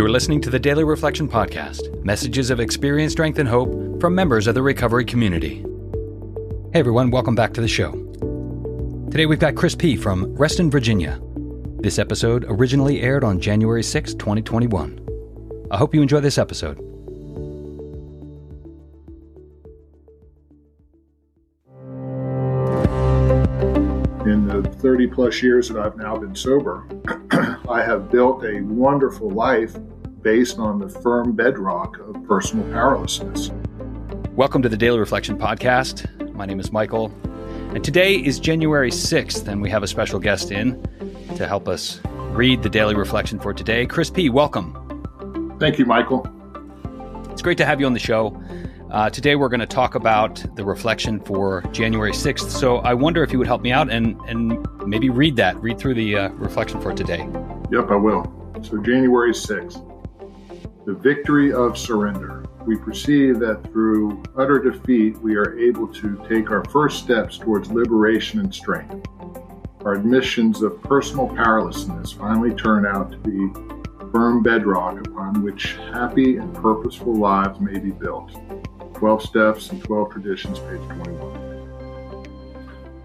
You're listening to the Daily Reflection Podcast messages of experience, strength, and hope from members of the recovery community. Hey everyone, welcome back to the show. Today we've got Chris P. from Reston, Virginia. This episode originally aired on January 6, 2021. I hope you enjoy this episode. In the 30 plus years that I've now been sober, I have built a wonderful life based on the firm bedrock of personal powerlessness. Welcome to the Daily Reflection Podcast. My name is Michael, and today is January 6th, and we have a special guest in to help us read the Daily Reflection for today. Chris P., welcome. Thank you, Michael. It's great to have you on the show. Uh, today we're going to talk about the reflection for January 6th. So I wonder if you would help me out and, and maybe read that, read through the uh, reflection for today. Yep, I will. So, January 6th, the victory of surrender. We perceive that through utter defeat, we are able to take our first steps towards liberation and strength. Our admissions of personal powerlessness finally turn out to be firm bedrock upon which happy and purposeful lives may be built. 12 Steps and 12 Traditions, page 21.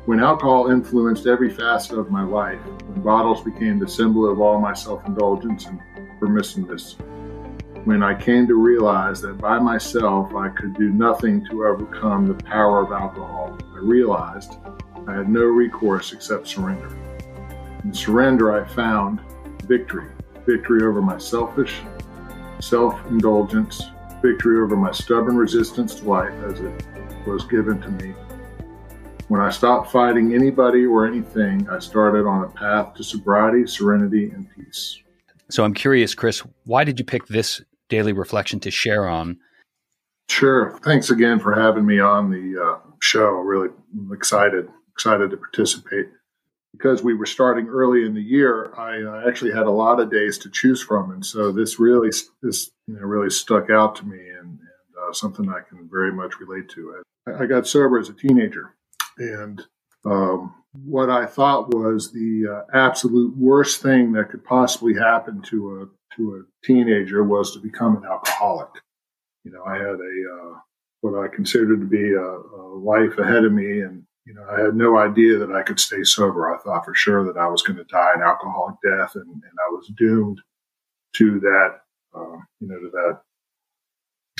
When alcohol influenced every facet of my life, when bottles became the symbol of all my self indulgence and permissiveness, when I came to realize that by myself I could do nothing to overcome the power of alcohol, I realized I had no recourse except surrender. In surrender, I found victory victory over my selfish self indulgence, victory over my stubborn resistance to life as it was given to me. When I stopped fighting anybody or anything, I started on a path to sobriety, serenity, and peace. So I'm curious, Chris, why did you pick this daily reflection to share on? Sure. Thanks again for having me on the uh, show. Really excited, excited to participate. Because we were starting early in the year, I uh, actually had a lot of days to choose from, and so this really, this you know, really stuck out to me, and, and uh, something I can very much relate to. I, I got sober as a teenager, and um, what I thought was the uh, absolute worst thing that could possibly happen to a to a teenager was to become an alcoholic. You know, I had a uh, what I considered to be a, a, life ahead of me, and you know, I had no idea that I could stay sober. I thought for sure that I was going to die an alcoholic death, and, and I was doomed to that, uh, you know, to that,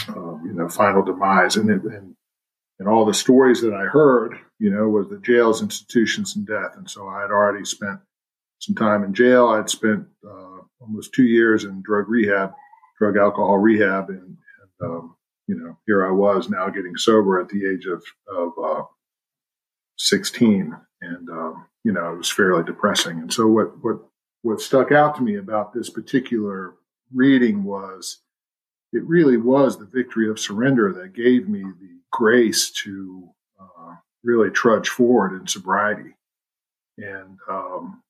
uh, you know, final demise. And, it, and and all the stories that I heard, you know, was the jails, institutions, and death. And so I had already spent some time in jail. I'd spent uh, almost two years in drug rehab, drug alcohol rehab, and, and um, you know, here I was now getting sober at the age of of uh, 16, and um, you know, it was fairly depressing. And so what what what stuck out to me about this particular reading was it really was the victory of surrender that gave me the grace to uh, really trudge forward in sobriety. And um,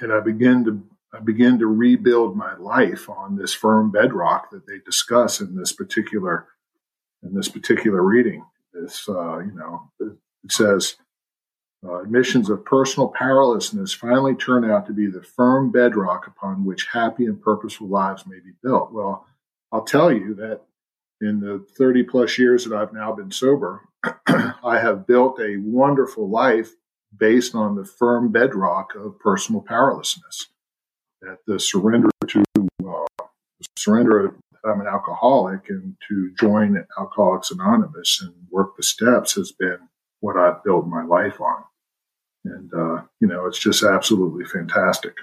and I began to I began to rebuild my life on this firm bedrock that they discuss in this particular in this particular reading. This uh, you know it says uh, admissions of personal powerlessness finally turn out to be the firm bedrock upon which happy and purposeful lives may be built. Well, I'll tell you that in the 30 plus years that I've now been sober, I have built a wonderful life based on the firm bedrock of personal powerlessness. That the surrender to uh, surrender that I'm an alcoholic and to join Alcoholics Anonymous and work the steps has been what I've built my life on. And, uh, you know, it's just absolutely fantastic.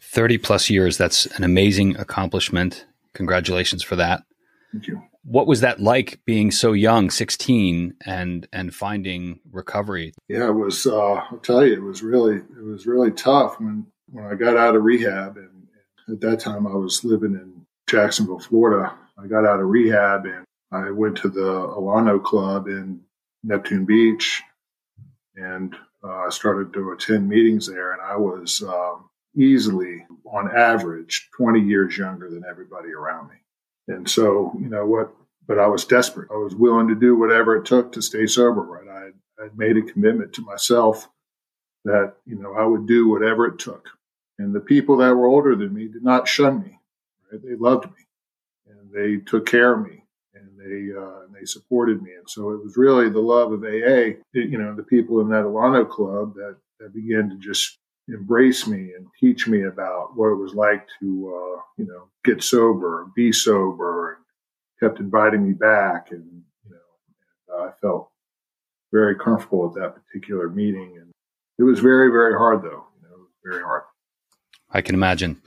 30 plus years. That's an amazing accomplishment. Congratulations for that. Thank you. What was that like being so young, 16 and and finding recovery? Yeah, it was uh, I'll tell you it was really it was really tough when when I got out of rehab and, at that time I was living in Jacksonville, Florida. I got out of rehab and I went to the Alano Club in Neptune Beach and uh, I started to attend meetings there and I was um, easily, on average, 20 years younger than everybody around me. And so, you know what? But I was desperate. I was willing to do whatever it took to stay sober. Right? I had made a commitment to myself that you know I would do whatever it took. And the people that were older than me did not shun me. Right? They loved me, and they took care of me, and they uh, and they supported me. And so it was really the love of AA, you know, the people in that Alano Club that that began to just embrace me and teach me about what it was like to, uh, you know, get sober, be sober, and kept inviting me back. And, you know, I felt very comfortable at that particular meeting. And it was very, very hard though. You know, very hard. I can imagine.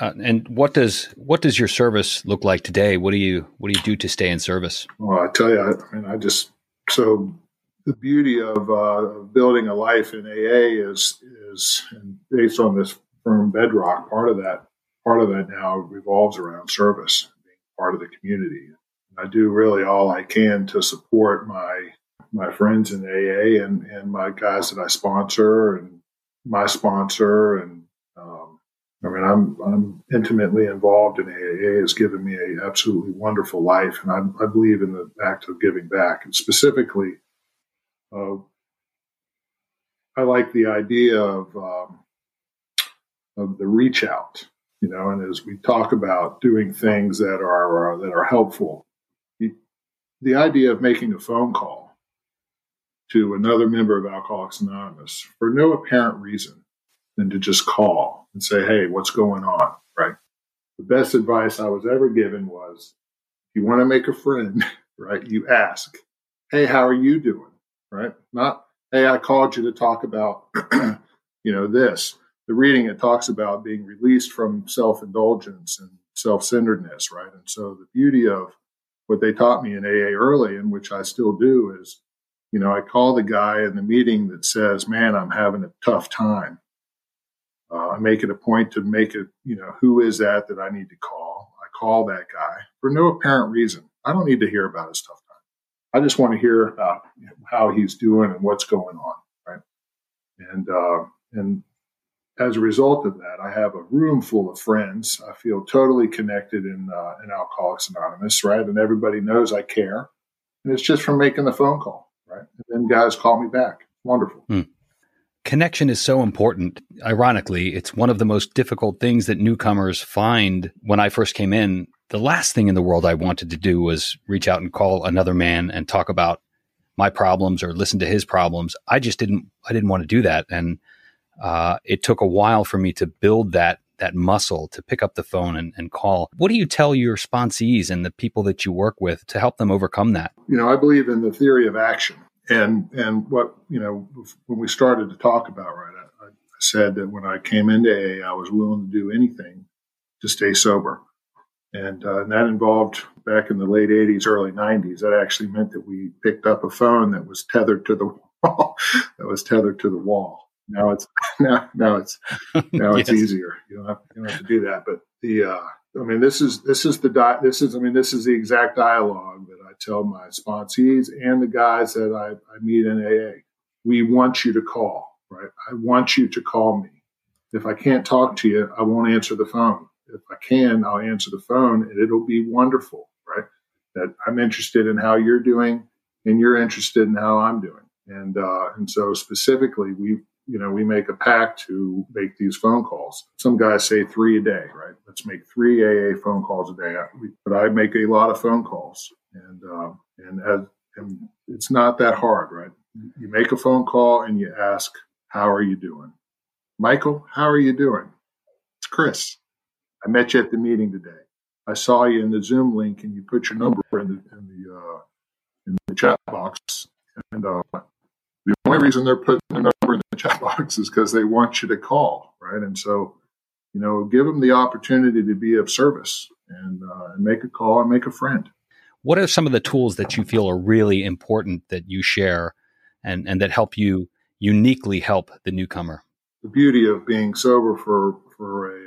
Uh, and what does what does your service look like today? What do you what do you do to stay in service? Well, I tell you, I, I mean, I just so the beauty of, uh, building a life in AA is is based on this firm bedrock. Part of that part of that now revolves around service, being part of the community. I do really all I can to support my my friends in AA and and my guys that I sponsor and my sponsor and um, I mean I'm I'm intimately involved in AA. Has given me a absolutely wonderful life, and I, I believe in the act of giving back, and specifically uh, I like the idea of um, of the reach out, you know, and as we talk about doing things that are uh, that are helpful, the, the idea of making a phone call to another member of Alcoholics Anonymous for no apparent reason than to just call and say, "Hey, what's going on?" Right. The best advice I was ever given was, if you want to make a friend, right, you ask, "Hey, how are you doing?" Right? Not, hey, I called you to talk about, you know, this. The reading it talks about being released from self indulgence and self centeredness, right? And so the beauty of what they taught me in AA early, and which I still do, is, you know, I call the guy in the meeting that says, man, I'm having a tough time. Uh, I make it a point to make it, you know, who is that that I need to call? I call that guy for no apparent reason. I don't need to hear about his tough I just want to hear about how he's doing and what's going on, right? And uh, and as a result of that, I have a room full of friends. I feel totally connected in uh, in Alcoholics Anonymous, right? And everybody knows I care, and it's just from making the phone call, right? And then guys call me back. Wonderful. Hmm. Connection is so important. Ironically, it's one of the most difficult things that newcomers find when I first came in the last thing in the world I wanted to do was reach out and call another man and talk about my problems or listen to his problems. I just didn't. I didn't want to do that, and uh, it took a while for me to build that that muscle to pick up the phone and, and call. What do you tell your sponsees and the people that you work with to help them overcome that? You know, I believe in the theory of action, and and what you know when we started to talk about right, I, I said that when I came into AA, I was willing to do anything to stay sober. And, uh, and, that involved back in the late 80s, early 90s. That actually meant that we picked up a phone that was tethered to the wall. that was tethered to the wall. Now it's now now it's now it's easier. You don't, have, you don't have to do that. But the uh, I mean, this is this is the di- this is I mean this is the exact dialogue that I tell my sponsees and the guys that I, I meet in AA. We want you to call, right? I want you to call me. If I can't talk to you, I won't answer the phone if I can, I'll answer the phone and it'll be wonderful, right? That I'm interested in how you're doing and you're interested in how I'm doing. And, uh, and so specifically, we, you know, we make a pact to make these phone calls. Some guys say three a day, right? Let's make three AA phone calls a day. But I make a lot of phone calls and, uh, and as, and it's not that hard, right? You make a phone call and you ask, how are you doing? Michael, how are you doing? It's Chris. I met you at the meeting today. I saw you in the Zoom link, and you put your number in the in the uh, in the chat box. And uh, the only reason they're putting the number in the chat box is because they want you to call, right? And so, you know, give them the opportunity to be of service and, uh, and make a call and make a friend. What are some of the tools that you feel are really important that you share and, and that help you uniquely help the newcomer? The beauty of being sober for for a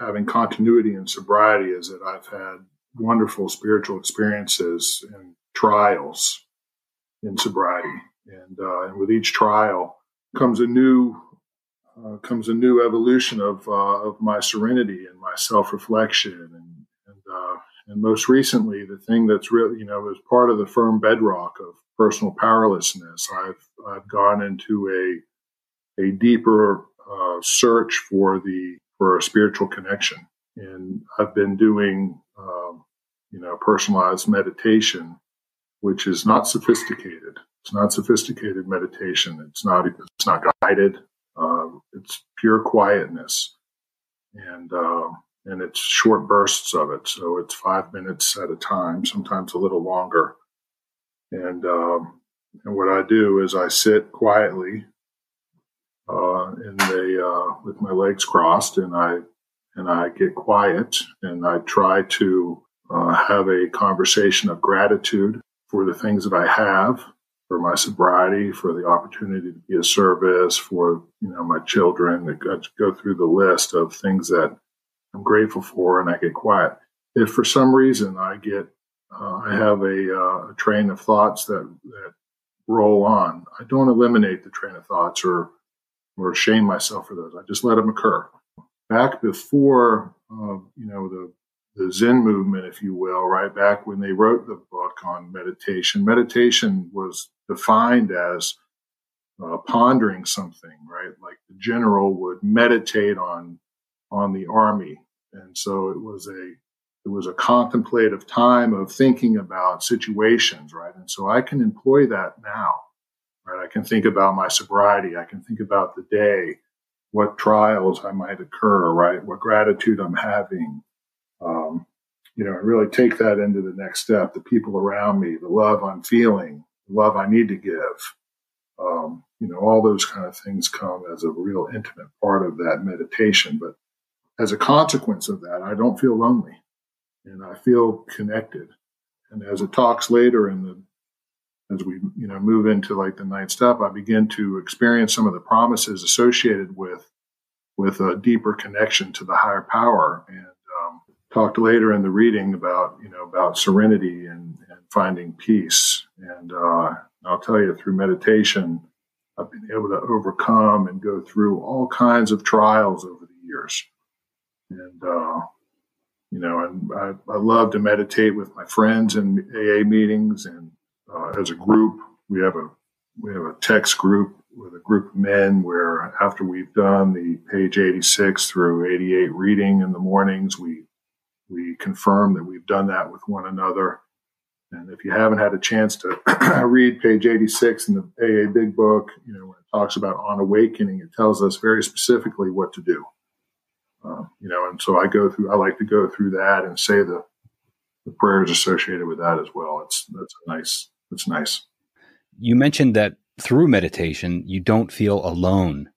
having continuity and sobriety is that I've had wonderful spiritual experiences and trials in sobriety, and, uh, and with each trial comes a new uh, comes a new evolution of uh, of my serenity and my self reflection, and and, uh, and most recently the thing that's really you know is part of the firm bedrock of personal powerlessness. I've I've gone into a a deeper uh, search for the for a spiritual connection. And I've been doing, um, you know, personalized meditation, which is not sophisticated. It's not sophisticated meditation. It's not. It's not guided. Um, it's pure quietness, and uh, and it's short bursts of it. So it's five minutes at a time, sometimes a little longer. And um, and what I do is I sit quietly uh, in the uh, with my legs crossed, and I and I get quiet, and I try to uh, have a conversation of gratitude for the things that I have, for my sobriety, for the opportunity to be of service, for you know my children. I go through the list of things that I'm grateful for, and I get quiet. If for some reason I get uh, I have a, uh, a, train of thoughts that, that roll on. I don't eliminate the train of thoughts or or shame myself for those. I just let them occur. Back before, uh, you know, the the Zen movement, if you will, right back when they wrote the book on meditation, meditation was defined as uh, pondering something, right? Like the general would meditate on on the army, and so it was a it was a contemplative time of thinking about situations, right? And so I can employ that now, right? I can think about my sobriety. I can think about the day, what trials I might occur, right? What gratitude I'm having, um, you know, and really take that into the next step. The people around me, the love I'm feeling, the love I need to give. Um, you know, all those kind of things come as a real intimate part of that meditation. But as a consequence of that, I don't feel lonely and I feel connected. And as it talks later in the as we you know move into like the ninth step, I begin to experience some of the promises associated with with a deeper connection to the higher power. And um, talked later in the reading about you know about serenity and, and finding peace. And uh, I'll tell you through meditation, I've been able to overcome and go through all kinds of trials over the years. And uh, you know, and I, I love to meditate with my friends in AA meetings and uh, as a group. We have a we have a text group with a group of men where after we've done the page 86 through 88 reading in the mornings, we we confirm that we've done that with one another. And if you haven't had a chance to read page 86 in the AA Big Book, you know, when it talks about on awakening, it tells us very specifically what to do. Uh, you know, and so I go through. I like to go through that and say the the prayers associated with that as well. It's that's nice. It's nice. You mentioned that through meditation, you don't feel alone.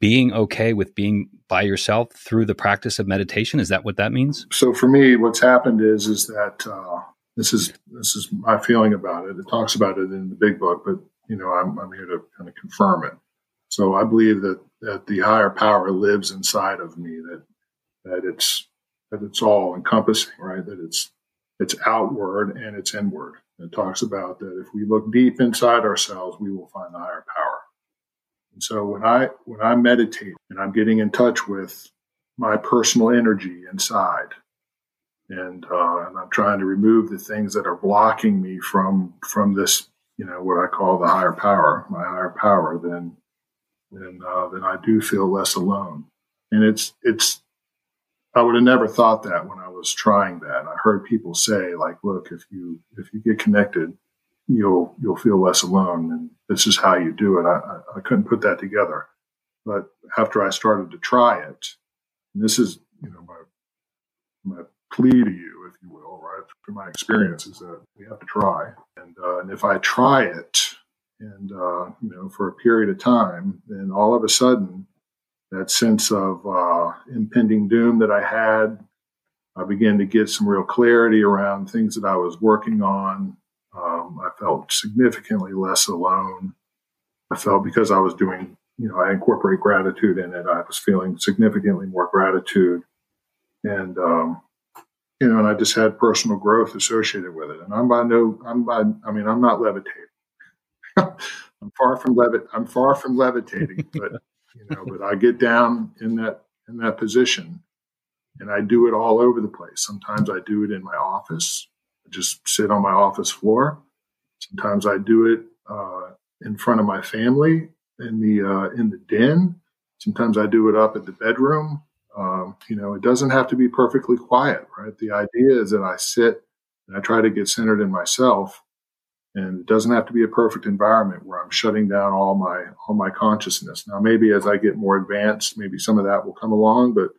Being okay with being by yourself through the practice of meditation is that what that means? So for me, what's happened is is that uh, this is this is my feeling about it. It talks about it in the big book, but you know, I'm, I'm here to kind of confirm it. So I believe that that the higher power lives inside of me. That that it's that it's all encompassing, right? That it's it's outward and it's inward. It talks about that if we look deep inside ourselves, we will find the higher power. And so when I when I meditate and I'm getting in touch with my personal energy inside, and uh, and I'm trying to remove the things that are blocking me from from this, you know, what I call the higher power, my higher power, then then uh, then I do feel less alone. And it's it's I would have never thought that when I was trying that. I heard people say like, look, if you if you get connected, you'll you'll feel less alone, and this is how you do it. I, I, couldn't put that together, but after I started to try it, this is you know my my plea to you, if you will, right? Through my experience, is that we have to try, and uh, and if I try it, and uh, you know for a period of time, then all of a sudden, that sense of uh, impending doom that I had, I began to get some real clarity around things that I was working on. Um, I felt significantly less alone. I felt because I was doing, you know, I incorporate gratitude in it. I was feeling significantly more gratitude, and um, you know, and I just had personal growth associated with it. And I'm by no, I'm by, I mean, I'm not levitating. I'm far from levit. I'm far from levitating, but you know, but I get down in that in that position, and I do it all over the place. Sometimes I do it in my office. I just sit on my office floor. Sometimes I do it uh, in front of my family in the uh, in the den. Sometimes I do it up at the bedroom. Um, you know, it doesn't have to be perfectly quiet, right? The idea is that I sit and I try to get centered in myself, and it doesn't have to be a perfect environment where I'm shutting down all my all my consciousness. Now, maybe as I get more advanced, maybe some of that will come along, but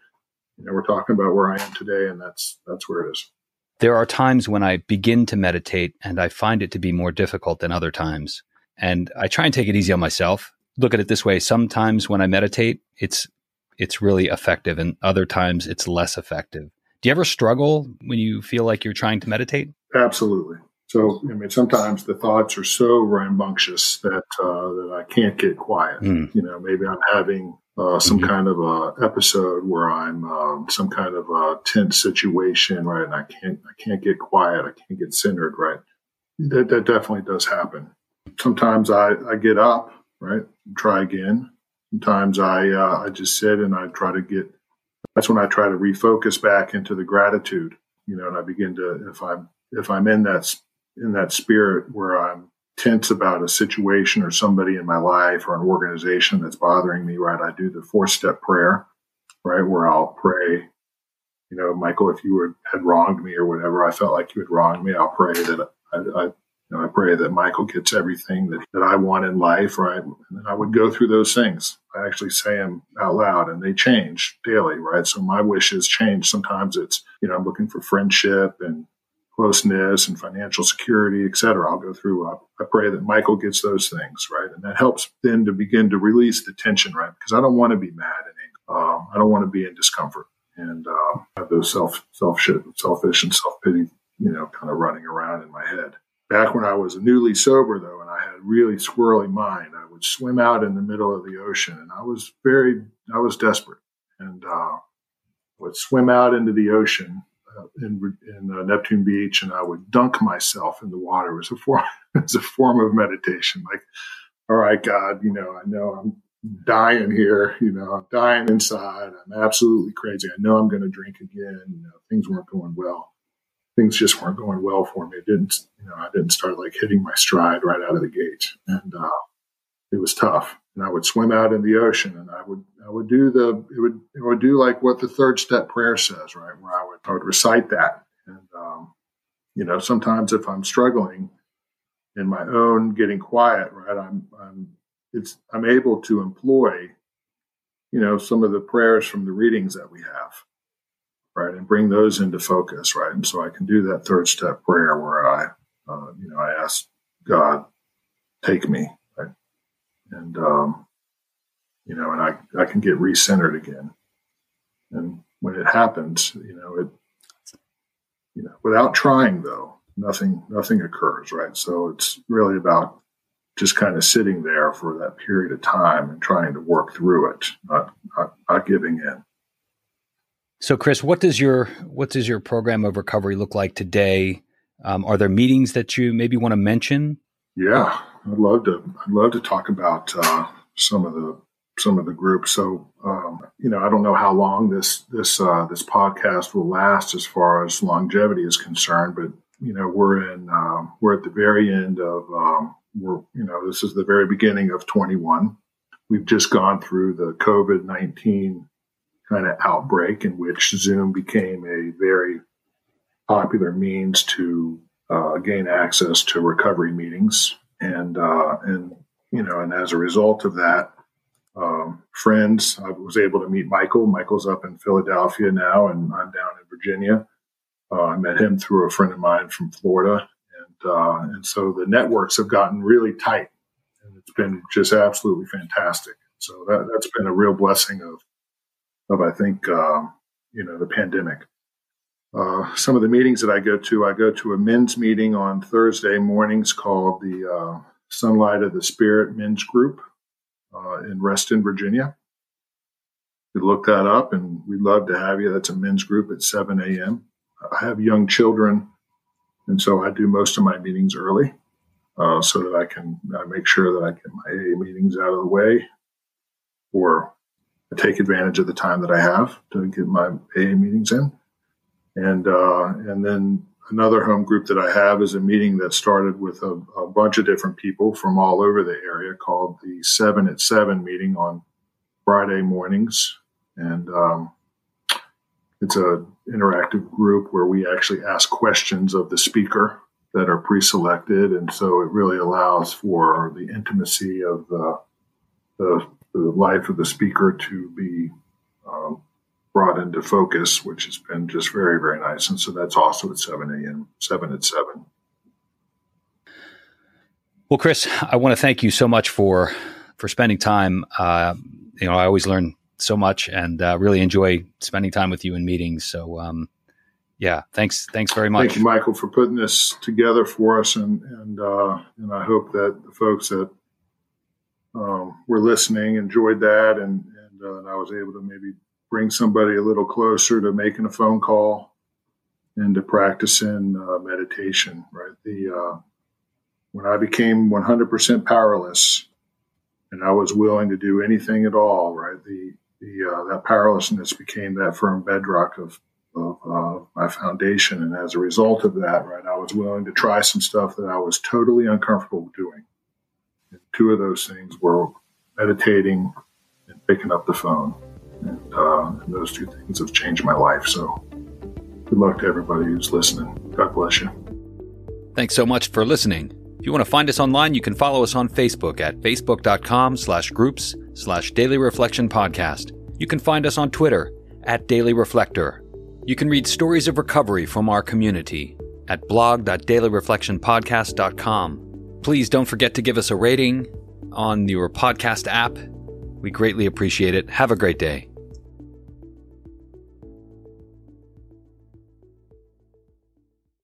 you know, we're talking about where I am today, and that's that's where it is. There are times when I begin to meditate, and I find it to be more difficult than other times. And I try and take it easy on myself. Look at it this way: sometimes when I meditate, it's it's really effective, and other times it's less effective. Do you ever struggle when you feel like you're trying to meditate? Absolutely. So, I mean, sometimes the thoughts are so rambunctious that uh, that I can't get quiet. Mm. You know, maybe I'm having uh, some mm-hmm. kind of a episode where I'm um, some kind of a tense situation, right? And I can't I can't get quiet. I can't get centered, right? That that definitely does happen. Sometimes I I get up, right, try again. Sometimes I uh, I just sit and I try to get. That's when I try to refocus back into the gratitude, you know, and I begin to if I'm if I'm in that in that spirit where I'm tense about a situation or somebody in my life or an organization that's bothering me, right? I do the four step prayer, right, where I'll pray. You know, Michael, if you were, had wronged me or whatever, I felt like you had wronged me. I'll pray that I, I you know, I pray that Michael gets everything that, that I want in life, right? And I would go through those things. I actually say them out loud and they change daily, right? So my wishes change. Sometimes it's, you know, I'm looking for friendship and closeness and financial security, et cetera. I'll go through. I, I pray that Michael gets those things, right? And that helps then to begin to release the tension, right? Because I don't want to be mad and angry. Um, I don't want to be in discomfort and uh, have those self, self shit, selfish and self pity, you know, kind of running around in my head. Back when I was newly sober, though, and I had really squirrely mind, I would swim out in the middle of the ocean, and I was very, I was desperate, and uh, would swim out into the ocean uh, in, in uh, Neptune Beach, and I would dunk myself in the water. It was a form, a form of meditation. Like, all right, God, you know, I know I'm dying here. You know, I'm dying inside. I'm absolutely crazy. I know I'm going to drink again. You know, things weren't going well things just weren't going well for me. It didn't, you know, I didn't start like hitting my stride right out of the gate, and uh, it was tough. And I would swim out in the ocean, and I would, I would do the, it would, it would do like what the third step prayer says, right? Where I would, I would recite that, and um, you know, sometimes if I'm struggling in my own getting quiet, right, I'm, I'm, it's, I'm able to employ, you know, some of the prayers from the readings that we have right, and bring those into focus, right. And so I can do that third step prayer where I, uh, you know, I ask God, take me, and um, you know, and I I can get recentered again, and when it happens, you know, it, you know, without trying though, nothing nothing occurs, right. So it's really about just kind of sitting there for that period of time and trying to work through it, not, not, not giving in. So, Chris, what does your what does your program of recovery look like today? Um, are there meetings that you maybe want to mention? Yeah, I'd love to. I'd love to talk about uh, some of the some of the groups. So, um, you know, I don't know how long this this uh, this podcast will last as far as longevity is concerned, but you know, we're in um, we're at the very end of um, we're you know this is the very beginning of 21. We've just gone through the COVID 19 kind of outbreak in which Zoom became a very popular means to uh, gain access to recovery meetings, and uh, and you know, and as a result of that, um, friends, I was able to meet Michael. Michael's up in Philadelphia now, and I'm down in Virginia. Uh, I met him through a friend of mine from Florida, and uh, and so the networks have gotten really tight, and it's been just absolutely fantastic. So that that's been a real blessing of of I think uh, you know the pandemic. Uh, some of the meetings that I go to, I go to a men's meeting on Thursday mornings called the uh, Sunlight of the Spirit Men's Group uh, in Reston, Virginia. You look that up, and we'd love to have you. That's a men's group at 7 a.m. I have young children, and so I do most of my meetings early. Uh, so that I can make sure that I get my AA meetings out of the way or I take advantage of the time that I have to get my AA meetings in. And, uh, and then another home group that I have is a meeting that started with a, a, bunch of different people from all over the area called the Seven at Seven meeting on Friday mornings. And, um, it's a interactive group where we actually ask questions of the speaker that are pre-selected, and so it really allows for the intimacy of the, the, the life of the speaker to be um, brought into focus, which has been just very, very nice. And so that's also at 7 a.m., 7 at 7. Well, Chris, I want to thank you so much for for spending time. Uh, you know, I always learn so much and uh, really enjoy spending time with you in meetings. So, um, yeah, thanks, thanks very much. Thank you, Michael, for putting this together for us, and and uh, and I hope that the folks that um, were listening enjoyed that, and and, uh, and I was able to maybe bring somebody a little closer to making a phone call and to practicing uh, meditation. Right, the uh, when I became 100% powerless, and I was willing to do anything at all. Right, the the uh, that powerlessness became that firm bedrock of of uh, my foundation, and as a result of that, right, I was willing to try some stuff that I was totally uncomfortable doing. And two of those things were meditating and picking up the phone, and, uh, and those two things have changed my life. So, good luck to everybody who's listening. God bless you. Thanks so much for listening. If you want to find us online, you can follow us on Facebook at facebook.com slash groups slash daily reflection podcast. You can find us on Twitter at Daily Reflector. You can read stories of recovery from our community at blog.dailyreflectionpodcast.com. Please don't forget to give us a rating on your podcast app. We greatly appreciate it. Have a great day.